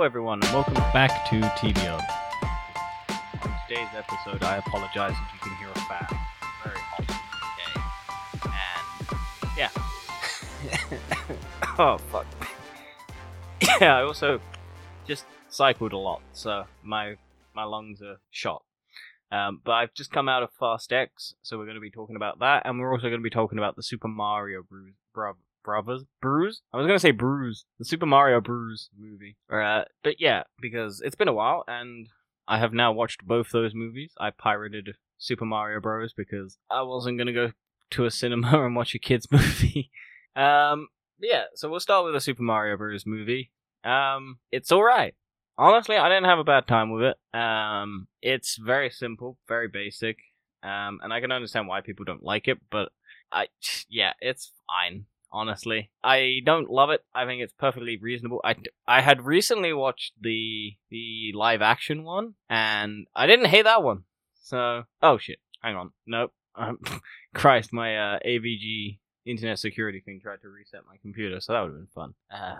Hello, everyone, and welcome back to TBO. On today's episode, I apologize if you can hear a fan. It's very hot today. And, yeah. oh, fuck. yeah, I also just cycled a lot, so my my lungs are shot. Um, but I've just come out of Fast X, so we're going to be talking about that, and we're also going to be talking about the Super Mario Bros. Bro- Brothers Bruise. I was to say Bruise, the Super Mario Bruise movie. Uh, but yeah, because it's been a while, and I have now watched both those movies. I pirated Super Mario Bros. because I wasn't to go to a cinema and watch a kids movie. um, yeah, so we'll start with the Super Mario Bros. movie. Um, it's all right. Honestly, I didn't have a bad time with it. Um, it's very simple, very basic. Um, and I can understand why people don't like it, but I, yeah, it's fine. Honestly, I don't love it. I think it's perfectly reasonable. I, I had recently watched the the live action one, and I didn't hate that one. So, oh shit, hang on, nope. Um, Christ, my uh, AVG internet security thing tried to reset my computer, so that would have been fun. Uh,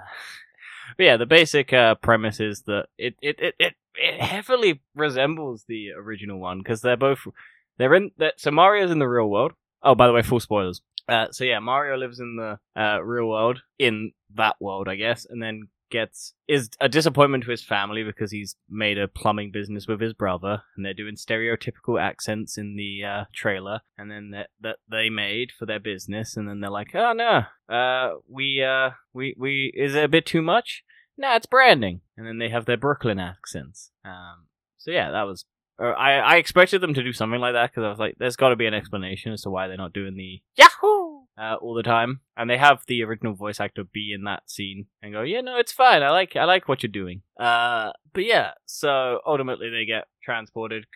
but yeah, the basic uh, premise is that it it, it, it it heavily resembles the original one because they're both they're in that. So Mario's in the real world. Oh, by the way, full spoilers. Uh, so yeah, Mario lives in the uh, real world in that world, I guess, and then gets is a disappointment to his family because he's made a plumbing business with his brother, and they're doing stereotypical accents in the uh, trailer, and then that that they made for their business, and then they're like, oh no, uh, we uh, we we is it a bit too much? No, it's branding, and then they have their Brooklyn accents. Um, so yeah, that was. Uh, I I expected them to do something like that because I was like, there's got to be an explanation as to why they're not doing the Yahoo uh, all the time, and they have the original voice actor be in that scene and go, yeah, no, it's fine. I like I like what you're doing. Uh, but yeah, so ultimately they get transported.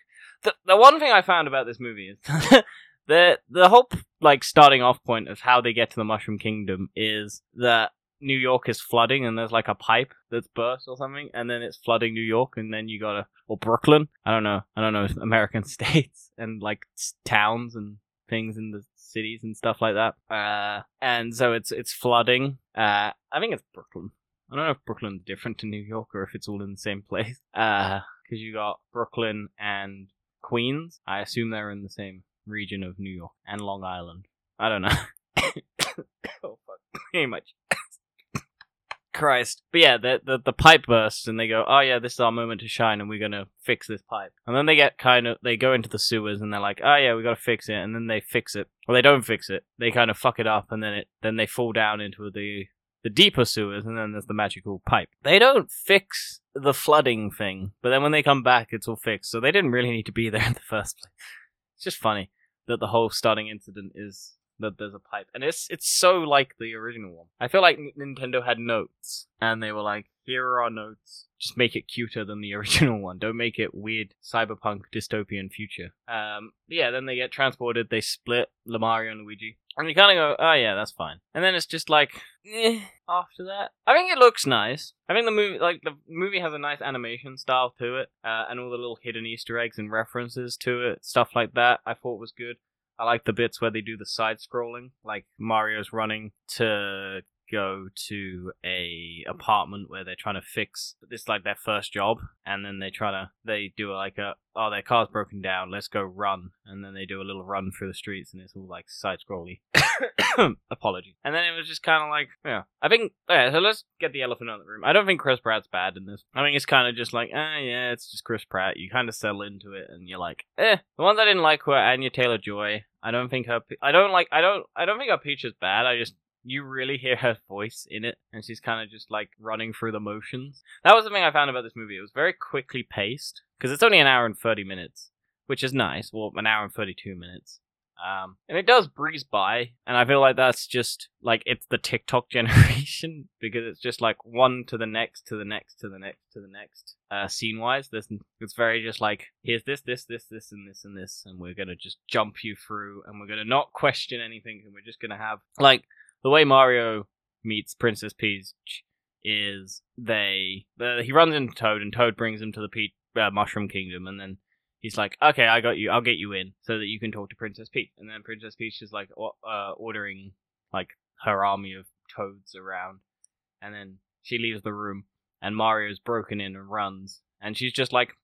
The the one thing I found about this movie is the the whole like starting off point of how they get to the Mushroom Kingdom is that New York is flooding and there's like a pipe that's burst or something, and then it's flooding New York, and then you gotta or Brooklyn. I don't know. I don't know American states and like towns and things in the cities and stuff like that. Uh, and so it's it's flooding. Uh, I think it's Brooklyn. I don't know if Brooklyn's different to New York or if it's all in the same place. Uh, because you got Brooklyn and Queens. I assume they're in the same region of New York and Long Island. I don't know. oh fuck, pretty much. Christ. But yeah, the, the the pipe bursts and they go, "Oh yeah, this is our moment to shine, and we're gonna fix this pipe." And then they get kind of they go into the sewers and they're like, "Oh yeah, we gotta fix it," and then they fix it. Well, they don't fix it. They kind of fuck it up, and then it then they fall down into the the deeper sewers, and then there's the magical pipe. They don't fix the flooding thing, but then when they come back, it's all fixed. So they didn't really need to be there in the first place. It's just funny that the whole starting incident is that there's a pipe, and it's it's so like the original one. I feel like Nintendo had notes, and they were like, "Here are our notes. Just make it cuter than the original one. Don't make it weird cyberpunk dystopian future." Um, yeah. Then they get transported. They split Lamario and Luigi, and you kind of go, "Oh yeah, that's fine." And then it's just like, eh, after that, I think it looks nice. I think the movie, like the movie, has a nice animation style to it, uh, and all the little hidden Easter eggs and references to it, stuff like that. I thought was good. I like the bits where they do the side scrolling, like Mario's running to go to a apartment where they're trying to fix this like their first job and then they try to they do like a oh their car's broken down let's go run. And then they do a little run through the streets and it's all like side scrolly apology and then it was just kind of like yeah. I think yeah so let's get the elephant out of the room. I don't think chris pratt's bad in this. I think it's kind of just like ah yeah it's just chris pratt. You kind of settle into it and you're like eh the ones i didn't like were anya taylor joy i don't think her i don't like i don't i don't think her peach is bad. I just you really hear her voice in it, and she's kind of just like running through the motions. That was the thing I found about this movie. It was very quickly paced because it's only an hour and thirty minutes, which is nice. Well, an hour and thirty-two minutes. Um, and it does breeze by, and I feel like that's just like it's the TikTok generation because it's just like one to the next, to the next, to the next, to the next. Uh, scene wise, this it's very just like here's this, this, this, this, and this, and this, and we're gonna just jump you through, and we're gonna not question anything, and we're just gonna have like the way Mario meets Princess Peach is they uh, he runs into Toad and Toad brings him to the Peach, uh, Mushroom Kingdom and then he's like, "Okay, I got you. I'll get you in so that you can talk to Princess Peach." And then Princess Peach is like uh, ordering like her army of toads around, and then she leaves the room. and Mario's broken in and runs, and she's just like,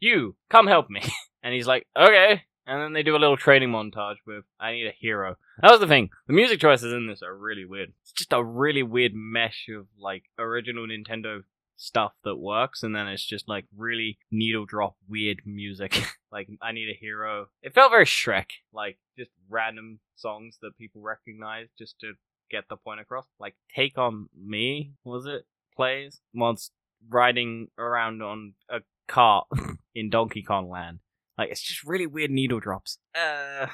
"You come help me," and he's like, "Okay." And then they do a little training montage with I need a hero. That was the thing. The music choices in this are really weird. It's just a really weird mesh of like original Nintendo stuff that works, and then it's just like really needle drop weird music. like I need a hero. It felt very Shrek, like just random songs that people recognize just to get the point across. Like Take on Me was it plays once riding around on a cart in Donkey Kong Land. Like it's just really weird needle drops. Uh,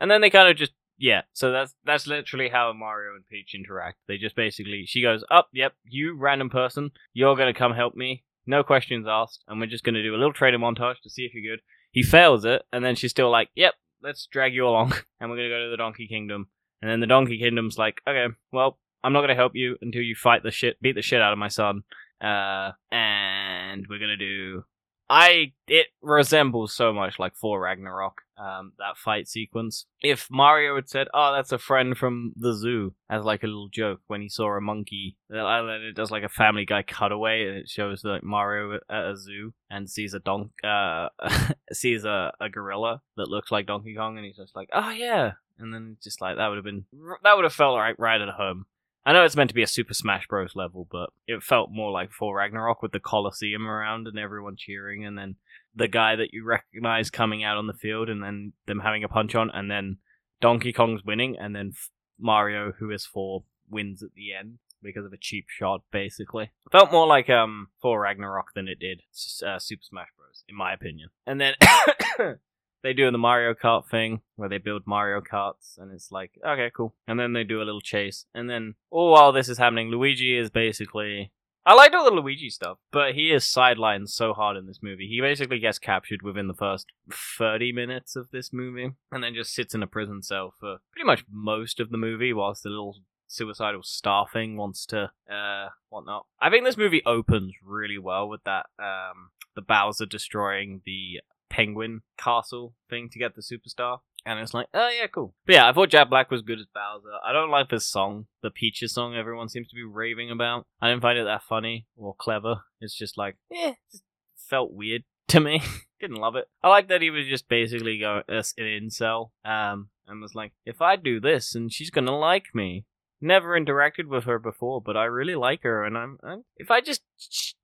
and then they kind of just yeah. So that's that's literally how Mario and Peach interact. They just basically she goes up, oh, yep, you random person, you're gonna come help me. No questions asked, and we're just gonna do a little training montage to see if you're good. He fails it, and then she's still like, yep, let's drag you along, and we're gonna go to the Donkey Kingdom. And then the Donkey Kingdom's like, okay, well, I'm not gonna help you until you fight the shit, beat the shit out of my son. Uh, and we're gonna do I it resembles so much like Thor Ragnarok, um, that fight sequence. If Mario had said, "Oh, that's a friend from the zoo," as like a little joke when he saw a monkey, then it does like a Family Guy cutaway, and it shows like Mario at a zoo and sees a donk, uh, sees a, a gorilla that looks like Donkey Kong, and he's just like, "Oh yeah," and then just like that would have been that would have felt right right at home. I know it's meant to be a Super Smash Bros. level, but it felt more like Thor Ragnarok with the Colosseum around and everyone cheering, and then the guy that you recognize coming out on the field, and then them having a punch on, and then Donkey Kong's winning, and then Mario, who is Thor, wins at the end because of a cheap shot, basically. It felt more like um Thor Ragnarok than it did uh, Super Smash Bros. in my opinion. And then they do the Mario Kart thing where they build Mario Karts, and it's like, okay, cool. And then they do a little chase, and then all while this is happening, Luigi is basically. I liked all the Luigi stuff, but he is sidelined so hard in this movie. He basically gets captured within the first 30 minutes of this movie, and then just sits in a prison cell for pretty much most of the movie, whilst the little suicidal star thing wants to uh whatnot. I think this movie opens really well with that um the Bowser destroying the penguin castle thing to get the superstar. And it's like, oh yeah, cool. But yeah, I thought Jack Black was good as Bowser. I don't like this song, the Peaches song everyone seems to be raving about. I didn't find it that funny or clever. It's just like, eh, just felt weird to me. Didn't love it. I like that he was just basically going as an incel, um, and was like, if I do this, and she's gonna like me. Never interacted with her before, but I really like her, and I'm, I'm if I just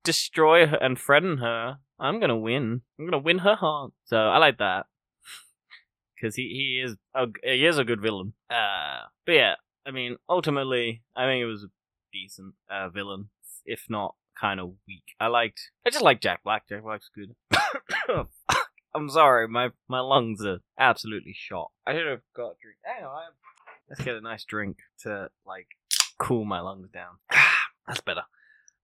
destroy her and threaten her, I'm gonna win. I'm gonna win her heart. So I like that because he he is a he is a good villain. Uh, but yeah, I mean, ultimately, I think it was a decent uh, villain, if not kind of weak. I liked. I just like Jack Black. Jack Black's good. I'm sorry, my my lungs are absolutely shot. I should have got a drink. Hang on, let's get a nice drink to like cool my lungs down. That's better.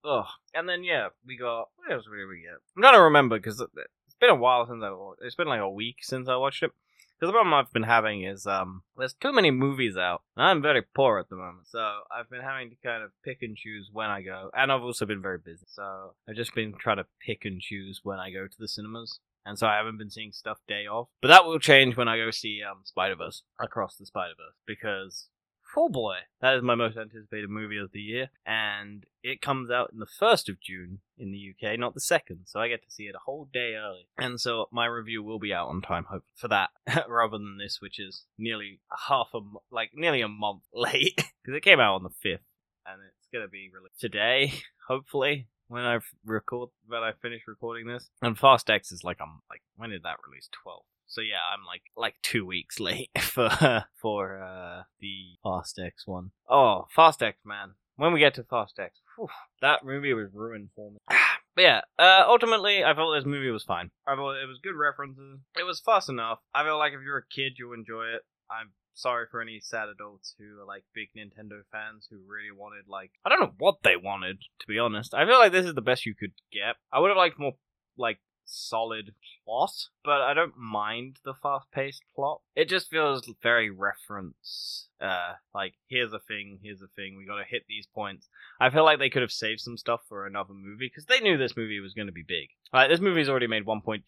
Oh, and then yeah, we got what else did we get? I'm to remember because it's been a while since I watched. It's been like a week since I watched it. Because the problem I've been having is um, there's too many movies out, and I'm very poor at the moment. So I've been having to kind of pick and choose when I go, and I've also been very busy. So I've just been trying to pick and choose when I go to the cinemas and so I haven't been seeing stuff day off. But that will change when I go see um, Spider Verse across the Spider Verse because Oh boy, that is my most anticipated movie of the year, and it comes out in the 1st of June in the UK, not the 2nd, so I get to see it a whole day early. And so my review will be out on time, hope for that, rather than this, which is nearly half a, like, nearly a month late, because it came out on the 5th, and it's gonna be released today, hopefully, when I record, when I finish recording this. And Fast X is like, I'm like, when did that release? 12. So yeah, I'm like like two weeks late for for uh, the Fast X one. Oh, Fast X, man. When we get to Fast X, whew, that movie was ruined for me. but yeah, uh, ultimately, I felt this movie was fine. I thought it was good references. It was fast enough. I feel like if you're a kid, you'll enjoy it. I'm sorry for any sad adults who are like big Nintendo fans who really wanted like I don't know what they wanted to be honest. I feel like this is the best you could get. I would have liked more like solid plot, but I don't mind the fast paced plot. It just feels very reference. Uh, like here's a thing, here's a thing. We got to hit these points. I feel like they could have saved some stuff for another movie because they knew this movie was going to be big. Like this movie's already made 1.2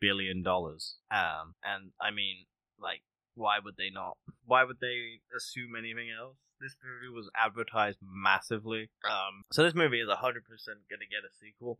billion dollars. Um, and I mean, like why would they not? Why would they assume anything else? This movie was advertised massively. Um, so this movie is 100% going to get a sequel.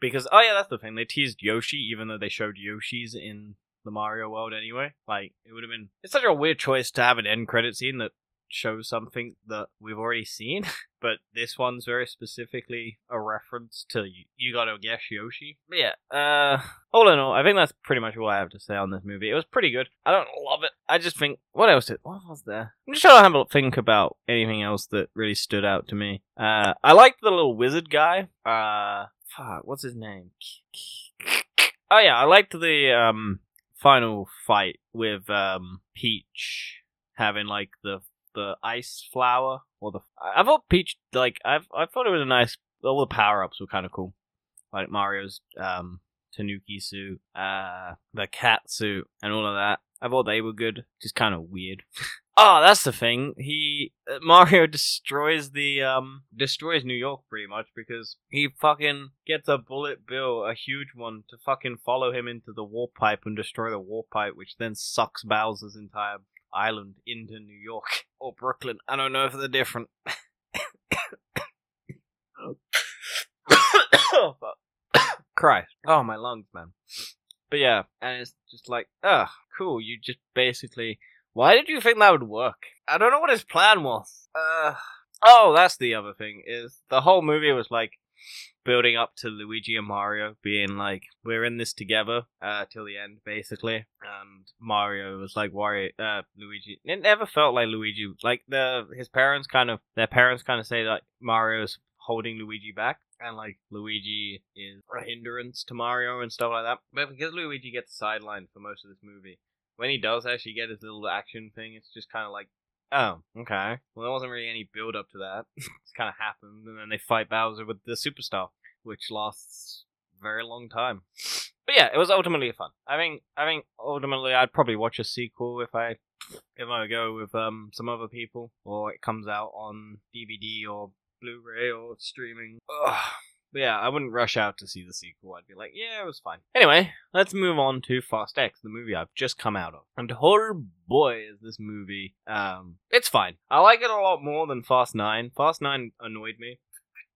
Because, oh yeah, that's the thing. They teased Yoshi, even though they showed Yoshi's in the Mario world anyway. Like, it would have been. It's such a weird choice to have an end credit scene that show something that we've already seen, but this one's very specifically a reference to you, gotta guess Yoshi. But yeah, uh, all in all, I think that's pretty much all I have to say on this movie. It was pretty good. I don't love it. I just think, what else did, what was there? I'm just trying to think about anything else that really stood out to me. Uh, I liked the little wizard guy. Uh, fuck, what's his name? Oh yeah, I liked the, um, final fight with, um, Peach having like the the ice flower or the. I thought Peach like I I thought it was a nice. All the power ups were kind of cool, like Mario's um Tanuki suit, uh the cat suit, and all of that. I thought they were good. Just kind of weird. oh, that's the thing. He uh, Mario destroys the um destroys New York pretty much because he fucking gets a bullet bill, a huge one, to fucking follow him into the warp pipe and destroy the warp pipe, which then sucks Bowser's entire island into New York or Brooklyn. I don't know if they're different. oh, Christ. Oh, my lungs, man. But yeah, and it's just like, ugh, cool. You just basically. Why did you think that would work? I don't know what his plan was. Uh. Oh, that's the other thing. Is the whole movie was like, building up to Luigi and Mario being like, we're in this together uh, till the end, basically. And Mario was like, Wario, uh, Luigi. It never felt like Luigi, like the his parents kind of, their parents kind of say like Mario's holding Luigi back. And like Luigi is a hindrance to Mario and stuff like that. But because Luigi gets sidelined for most of this movie, when he does actually get his little action thing, it's just kind of like, Oh, okay. Well, there wasn't really any build up to that. it's kind of happened, and then they fight Bowser with the Superstar, which lasts very long time. But yeah, it was ultimately fun. I think I think ultimately I'd probably watch a sequel if I if I go with um some other people, or it comes out on DVD or Blu-ray or streaming. Ugh. But yeah, I wouldn't rush out to see the sequel. I'd be like, yeah, it was fine. Anyway, let's move on to Fast X, the movie I've just come out of. And oh boy, is this movie. Um, it's fine. I like it a lot more than Fast 9. Fast 9 annoyed me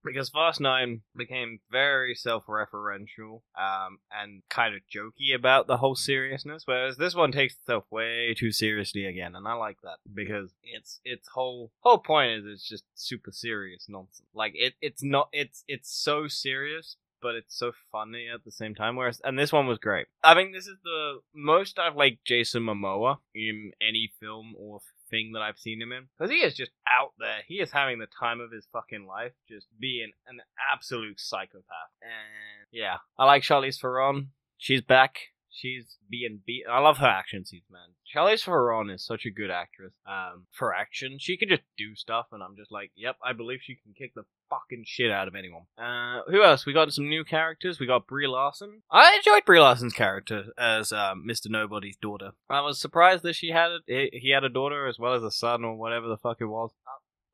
because Fast Nine became very self-referential um, and kind of jokey about the whole seriousness, whereas this one takes itself way too seriously again, and I like that because its its whole whole point is it's just super serious nonsense. Like it it's not it's it's so serious. But it's so funny at the same time. Whereas, and this one was great. I think this is the most I've liked Jason Momoa in any film or thing that I've seen him in. Because he is just out there. He is having the time of his fucking life, just being an absolute psychopath. And yeah, I like Charlize Theron. She's back. She's being beat. I love her action scenes, man. Charlize Theron is such a good actress. Um, for action, she can just do stuff, and I'm just like, yep, I believe she can kick the fucking shit out of anyone. Uh, who else? We got some new characters. We got Brie Larson. I enjoyed Brie Larson's character as um, Mr. Nobody's daughter. I was surprised that she had it. He had a daughter as well as a son, or whatever the fuck it was.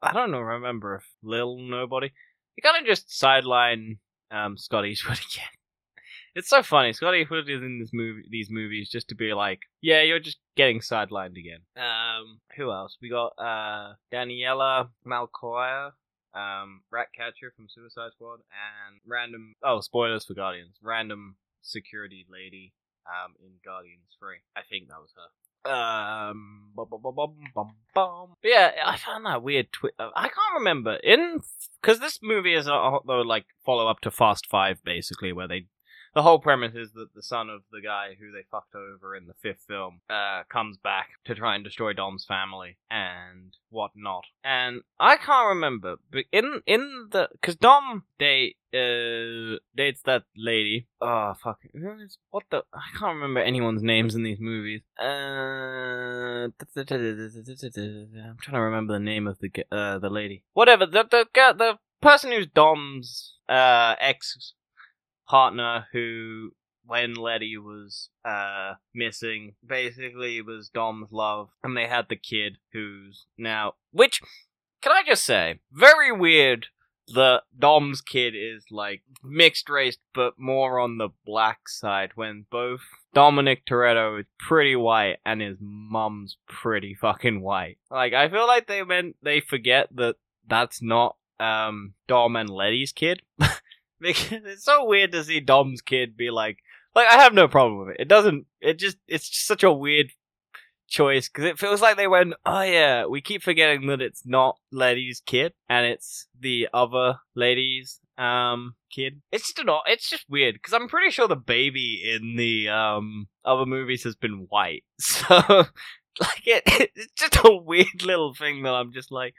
I don't know. Remember if Lil Nobody? He kind of just sideline um, Scott Eastwood again. It's so funny. Scott Eastwood is in this movie, these movies, just to be like, yeah, you're just getting sidelined again. Um, who else? We got uh Daniela Melchior, um, Ratcatcher from Suicide Squad, and random. Oh, spoilers for Guardians. Random security lady, um, in Guardians Three. I think that was her. Um, bum, bum, bum, yeah, I found that weird. Twi- uh, I can't remember in because this movie is a, the like follow up to Fast Five, basically, where they the whole premise is that the son of the guy who they fucked over in the fifth film uh, comes back to try and destroy Dom's family and whatnot. And I can't remember, but in in the because Dom date uh dates that lady. Oh fuck, what the? I can't remember anyone's names in these movies. Uh, I'm trying to remember the name of the uh the lady. Whatever the the the person who's Dom's uh ex partner who when Letty was uh missing basically was Dom's love and they had the kid who's now which can I just say very weird the Dom's kid is like mixed race, but more on the black side. When both Dominic Toretto is pretty white and his mum's pretty fucking white. Like I feel like they meant they forget that that's not um Dom and Letty's kid. because it's so weird to see Dom's kid be like, like I have no problem with it. It doesn't. It just it's just such a weird choice because it feels like they went, oh yeah, we keep forgetting that it's not Letty's kid and it's the other lady's um kid. It's just not. It's just weird because I'm pretty sure the baby in the um other movies has been white, so like it, it's just a weird little thing that I'm just like.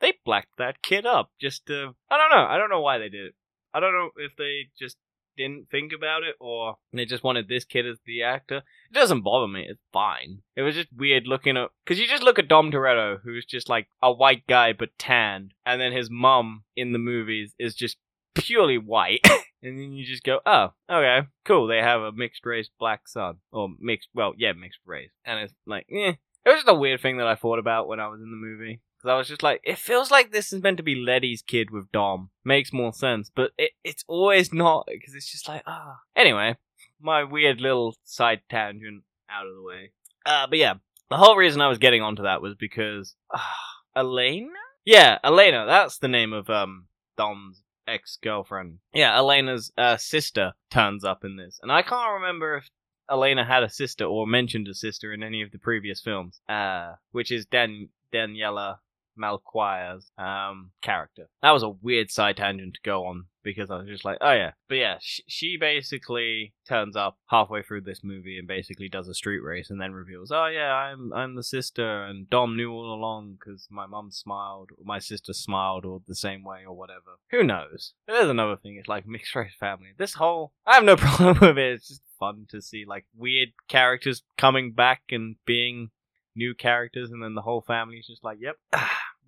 They blacked that kid up just to. I don't know. I don't know why they did it. I don't know if they just didn't think about it or they just wanted this kid as the actor. It doesn't bother me. It's fine. It was just weird looking at because you just look at Dom Toretto, who's just like a white guy but tanned, and then his mum in the movies is just purely white. and then you just go, oh, okay, cool. They have a mixed race black son, or mixed, well, yeah, mixed race, and it's like, eh. It was just a weird thing that I thought about when I was in the movie. Because I was just like, it feels like this is meant to be Letty's kid with Dom. Makes more sense, but it, it's always not, because it's just like, ah. Anyway, my weird little side tangent out of the way. Uh, but yeah, the whole reason I was getting onto that was because, uh, Elena? Yeah, Elena, that's the name of, um, Dom's ex-girlfriend. Yeah, Elena's, uh, sister turns up in this. And I can't remember if Elena had a sister or mentioned a sister in any of the previous films, uh, which is Dan- Daniela Melchior's um, character. That was a weird side tangent to go on because I was just like, oh yeah. But yeah, she, she basically turns up halfway through this movie and basically does a street race and then reveals, oh yeah, I'm I'm the sister and Dom knew all along because my mum smiled, or my sister smiled, or the same way, or whatever. Who knows? There's another thing. It's like mixed race family. This whole, I have no problem with it. It's just fun to see like weird characters coming back and being new characters, and then the whole family's just like, yep.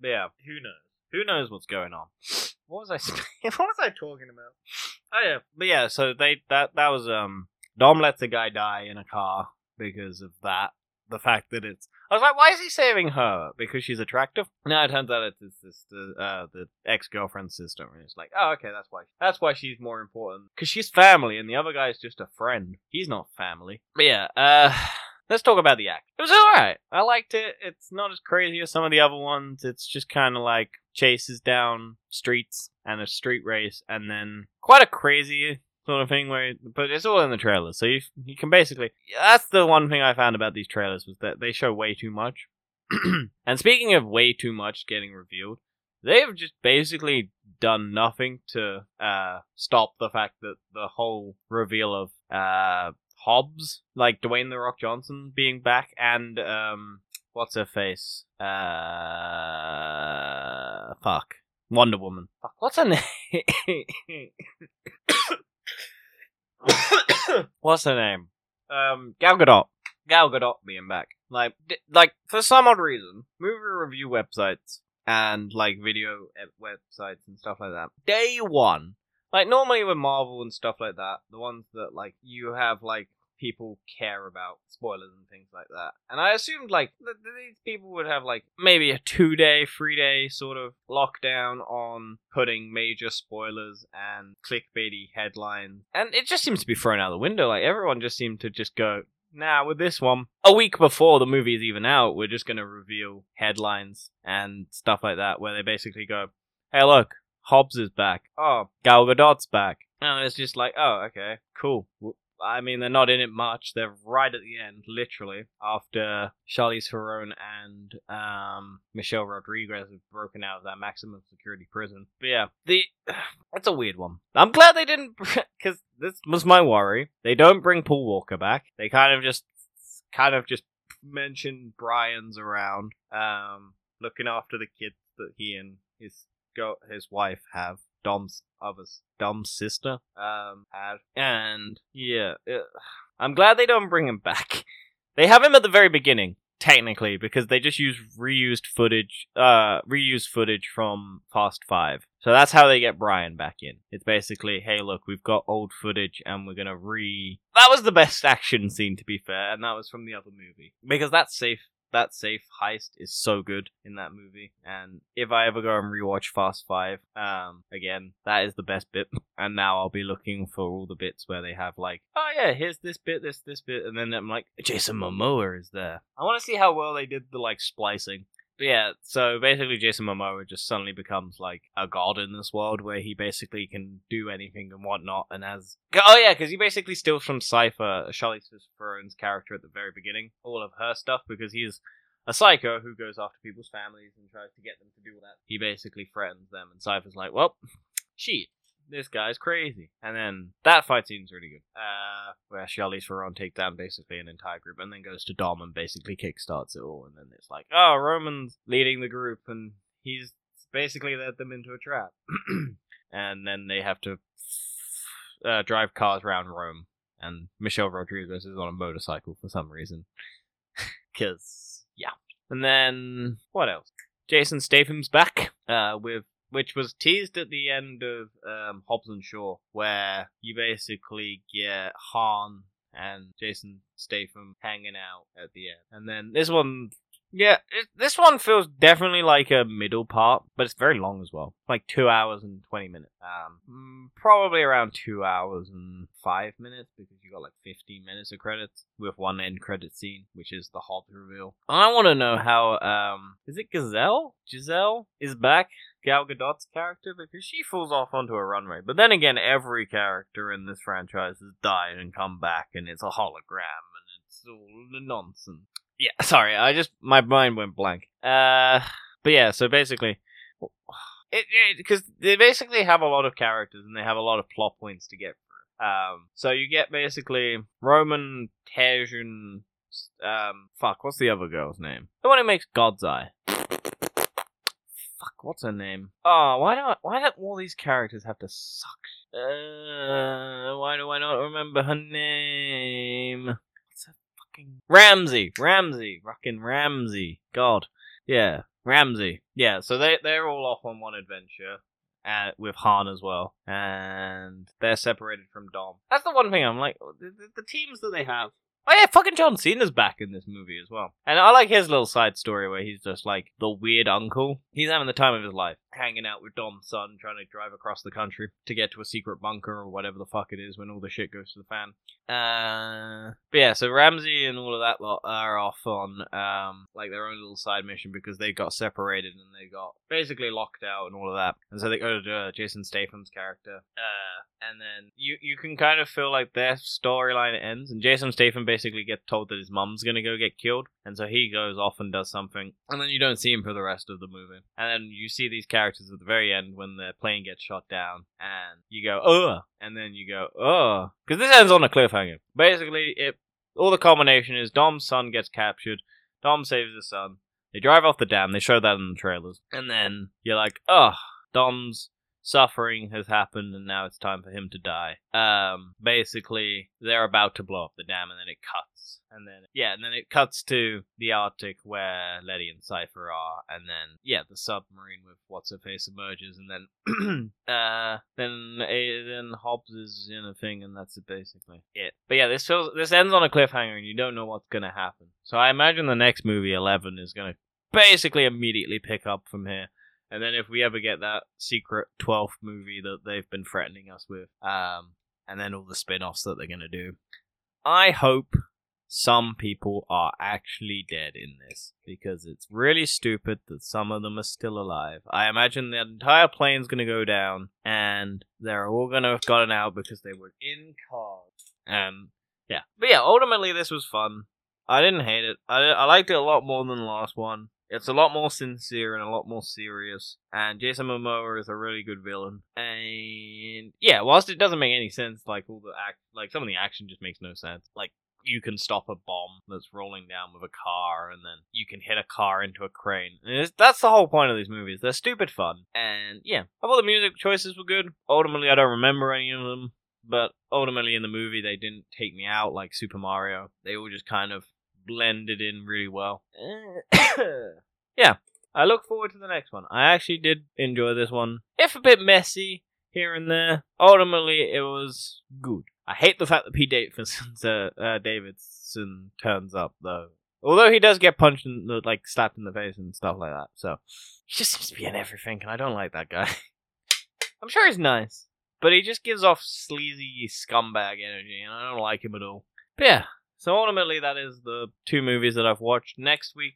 Yeah, who knows? Who knows what's going on? What was I? what was I talking about? Oh yeah, but yeah. So they that that was um Dom lets a guy die in a car because of that. The fact that it's, I was like, why is he saving her? Because she's attractive? No, it turns out it's his sister, uh, the ex girlfriend's sister, and it's like, oh, okay, that's why. That's why she's more important because she's family, and the other guy's just a friend. He's not family. But yeah, uh, let's talk about the act. It was alright. I liked it. It's not as crazy as some of the other ones. It's just kind of like chases down streets and a street race, and then quite a crazy sort of thing where but it's all in the trailers so you you can basically that's the one thing i found about these trailers was that they show way too much and speaking of way too much getting revealed they've just basically done nothing to uh stop the fact that the whole reveal of uh Hobbs, like Dwayne the Rock Johnson being back, and um, what's her face? Uh, fuck, Wonder Woman. Fuck, what's her name? what's her name? Um, Gal Gadot. Gal Gadot being back. Like, d- like for some odd reason, movie review websites and like video websites and stuff like that. Day one, like normally with Marvel and stuff like that, the ones that like you have like people care about spoilers and things like that. And I assumed like these people would have like maybe a two day, three day sort of lockdown on putting major spoilers and clickbaity headlines. And it just seems to be thrown out the window. Like everyone just seemed to just go, now nah, with this one, a week before the movie is even out, we're just going to reveal headlines and stuff like that, where they basically go, "Hey, look, Hobbs is back. Oh, Gal Gadot's back. And it's just like, oh, okay, cool. I mean, they're not in it much. They're right at the end, literally, after Charlize Theron and um, Michelle Rodriguez have broken out of that maximum security prison. But yeah, the that's a weird one. I'm glad they didn't, because this was my worry. They don't bring Paul Walker back. They kind of just, kind of just mention Brian's around, um, looking after the kids that he and his go his wife have. Dom's other Dom's sister um had, and yeah, it, I'm glad they don't bring him back. They have him at the very beginning, technically, because they just use reused footage, uh, reused footage from Fast Five. So that's how they get Brian back in. It's basically, hey, look, we've got old footage and we're gonna re. That was the best action scene, to be fair, and that was from the other movie because that's safe that safe heist is so good in that movie. And if I ever go and rewatch Fast Five, um, again, that is the best bit. And now I'll be looking for all the bits where they have like, oh yeah, here's this bit, this this bit, and then I'm like, Jason Momoa is there. I want to see how well they did the like splicing. Yeah, so basically Jason Momoa just suddenly becomes like a god in this world where he basically can do anything and whatnot and has Oh yeah, because he basically steals from Cypher, Charlize Theron's character at the very beginning, all of her stuff because he's a psycho who goes after people's families and tries to get them to do that. He basically threatens them and Cypher's like, Well, shit this guy's crazy. And then that fight scene's really good. Uh, where Charlize Theron takes down basically an entire group and then goes to Dom and basically kickstarts it all. And then it's like, oh, Roman's leading the group and he's basically led them into a trap. and then they have to uh, drive cars around Rome. And Michelle Rodriguez is on a motorcycle for some reason. Because, yeah. And then, what else? Jason Statham's back uh, with which was teased at the end of um, Hobbs and Shaw, where you basically get Han and Jason Statham hanging out at the end. And then this one yeah, it, this one feels definitely like a middle part, but it's very long as well. Like two hours and twenty minutes. Um, mm, probably around two hours and five minutes because you got like fifteen minutes of credits with one end credit scene, which is the Hobbs reveal. I want to know how um, is it Gazelle? Giselle is back. Gal Gadot's character because she falls off onto a runway. But then again, every character in this franchise has died and come back, and it's a hologram, and it's all nonsense yeah, sorry, I just my mind went blank. Uh, but yeah, so basically, it because they basically have a lot of characters and they have a lot of plot points to get through. Um, so you get basically Roman, Tej, um, fuck, what's the other girl's name? The one who makes God's Eye. What's her name? Oh, why don't why don't all these characters have to suck? Uh, why do I not remember her name? What's her fucking Ramsey, Ramsey, fucking Ramsey. God, yeah, Ramsey. Yeah, so they they're all off on one adventure. Uh, with Han as well, and they're separated from Dom. That's the one thing I'm like, the, the teams that they have Oh yeah, fucking John Cena's back in this movie as well. And I like his little side story where he's just like the weird uncle. He's having the time of his life, hanging out with Dom's son, trying to drive across the country to get to a secret bunker or whatever the fuck it is when all the shit goes to the fan. Uh, but yeah, so Ramsey and all of that lot are off on um like their own little side mission because they got separated and they got basically locked out and all of that. And so they go to uh, Jason Statham's character. Uh, and then you you can kind of feel like their storyline ends, and Jason Statham basically gets told that his mum's gonna go get killed, and so he goes off and does something, and then you don't see him for the rest of the movie, and then you see these characters at the very end when their plane gets shot down, and you go oh, and then you go oh, because this ends on a cliffhanger. Basically, it all the culmination is Dom's son gets captured, Dom saves his son. They drive off the dam. They show that in the trailers, and then you're like, oh, Dom's suffering has happened and now it's time for him to die. Um, basically, they're about to blow up the dam and then it cuts. And then, yeah, and then it cuts to the Arctic where Letty and Cypher are. And then, yeah, the submarine with What's Her Face emerges. And then, uh, then, then Hobbs is in a thing and that's basically it. But yeah, this feels, this ends on a cliffhanger and you don't know what's gonna happen. So I imagine the next movie, 11, is gonna basically immediately pick up from here. And then if we ever get that secret 12th movie that they've been threatening us with, um, and then all the spin offs that they're going to do, I hope some people are actually dead in this because it's really stupid that some of them are still alive. I imagine the entire plane's going to go down and they're all going to have gotten out because they were in cars. And yeah, but yeah, ultimately this was fun. I didn't hate it. I, I liked it a lot more than the last one. It's a lot more sincere and a lot more serious. And Jason Momoa is a really good villain. And yeah, whilst it doesn't make any sense, like all the act, like some of the action just makes no sense. Like you can stop a bomb that's rolling down with a car, and then you can hit a car into a crane. that's the whole point of these movies. They're stupid fun, and yeah, I thought the music choices were good. Ultimately, I don't remember any of them, but ultimately in the movie they didn't take me out like Super Mario. They all just kind of blended in really well. yeah, I look forward to the next one. I actually did enjoy this one, if a bit messy here and there. Ultimately, it was good. I hate the fact that Pete Davidson, uh, uh, Davidson turns up though. Although he does get punched and like slapped in the face and stuff like that, so he just seems to be in everything, and I don't like that guy. I'm sure he's nice, but he just gives off sleazy scumbag energy, and I don't like him at all. But yeah, so ultimately that is the two movies that I've watched. Next week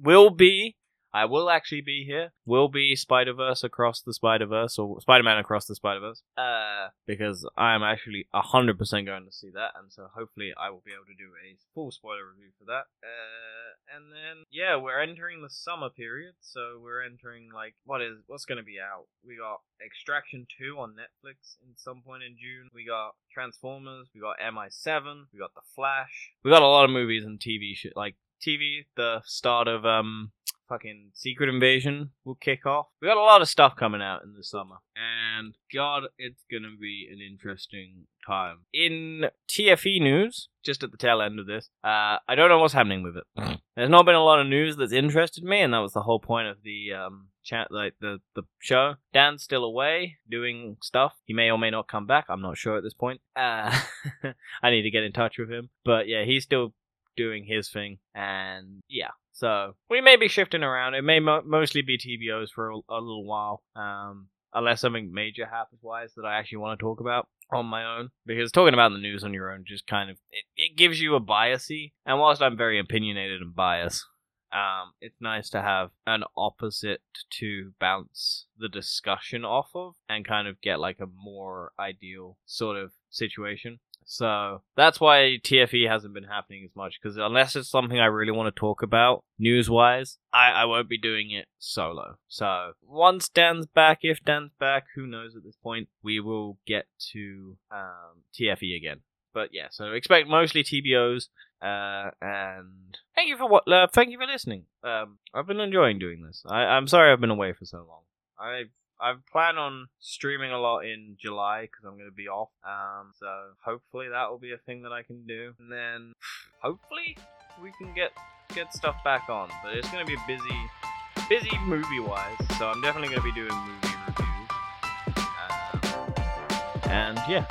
will be I will actually be here. Will be Spider Verse across the Spider Verse or Spider Man across the Spider Verse. Uh, because I am actually hundred percent going to see that, and so hopefully I will be able to do a full spoiler review for that. Uh, and then yeah, we're entering the summer period, so we're entering like what is what's going to be out. We got Extraction Two on Netflix in some point in June. We got Transformers. We got MI7. We got The Flash. We got a lot of movies and TV shit like TV. The start of um fucking Secret Invasion will kick off. We got a lot of stuff coming out in the summer, and God, it's gonna be an interesting time. In TFE news, just at the tail end of this, uh, I don't know what's happening with it. There's not been a lot of news that's interested me, and that was the whole point of the um, chat, like the the show. Dan's still away doing stuff. He may or may not come back. I'm not sure at this point. Uh, I need to get in touch with him, but yeah, he's still doing his thing, and yeah, so we may be shifting around. It may mo- mostly be TBOs for a, a little while, um, unless something major happens wise that I actually want to talk about on my own. Because talking about the news on your own just kind of it, it gives you a biasy. And whilst I'm very opinionated and biased, um, it's nice to have an opposite to bounce the discussion off of and kind of get like a more ideal sort of situation. So that's why TFE hasn't been happening as much because unless it's something I really want to talk about news wise, I, I won't be doing it solo. So once Dan's back, if Dan's back, who knows at this point, we will get to um, TFE again. But yeah, so expect mostly TBOs. Uh, and thank you for what. Uh, thank you for listening. Um, I've been enjoying doing this. I, I'm sorry I've been away for so long. I've I plan on streaming a lot in July because I'm going to be off. Um, so hopefully that will be a thing that I can do, and then hopefully we can get get stuff back on. But it's going to be busy, busy movie wise. So I'm definitely going to be doing movie reviews. Um, and yeah,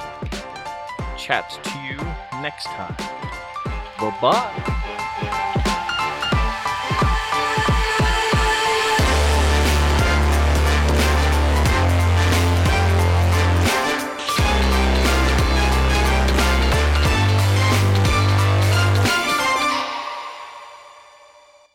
chat to you next time. Bye bye.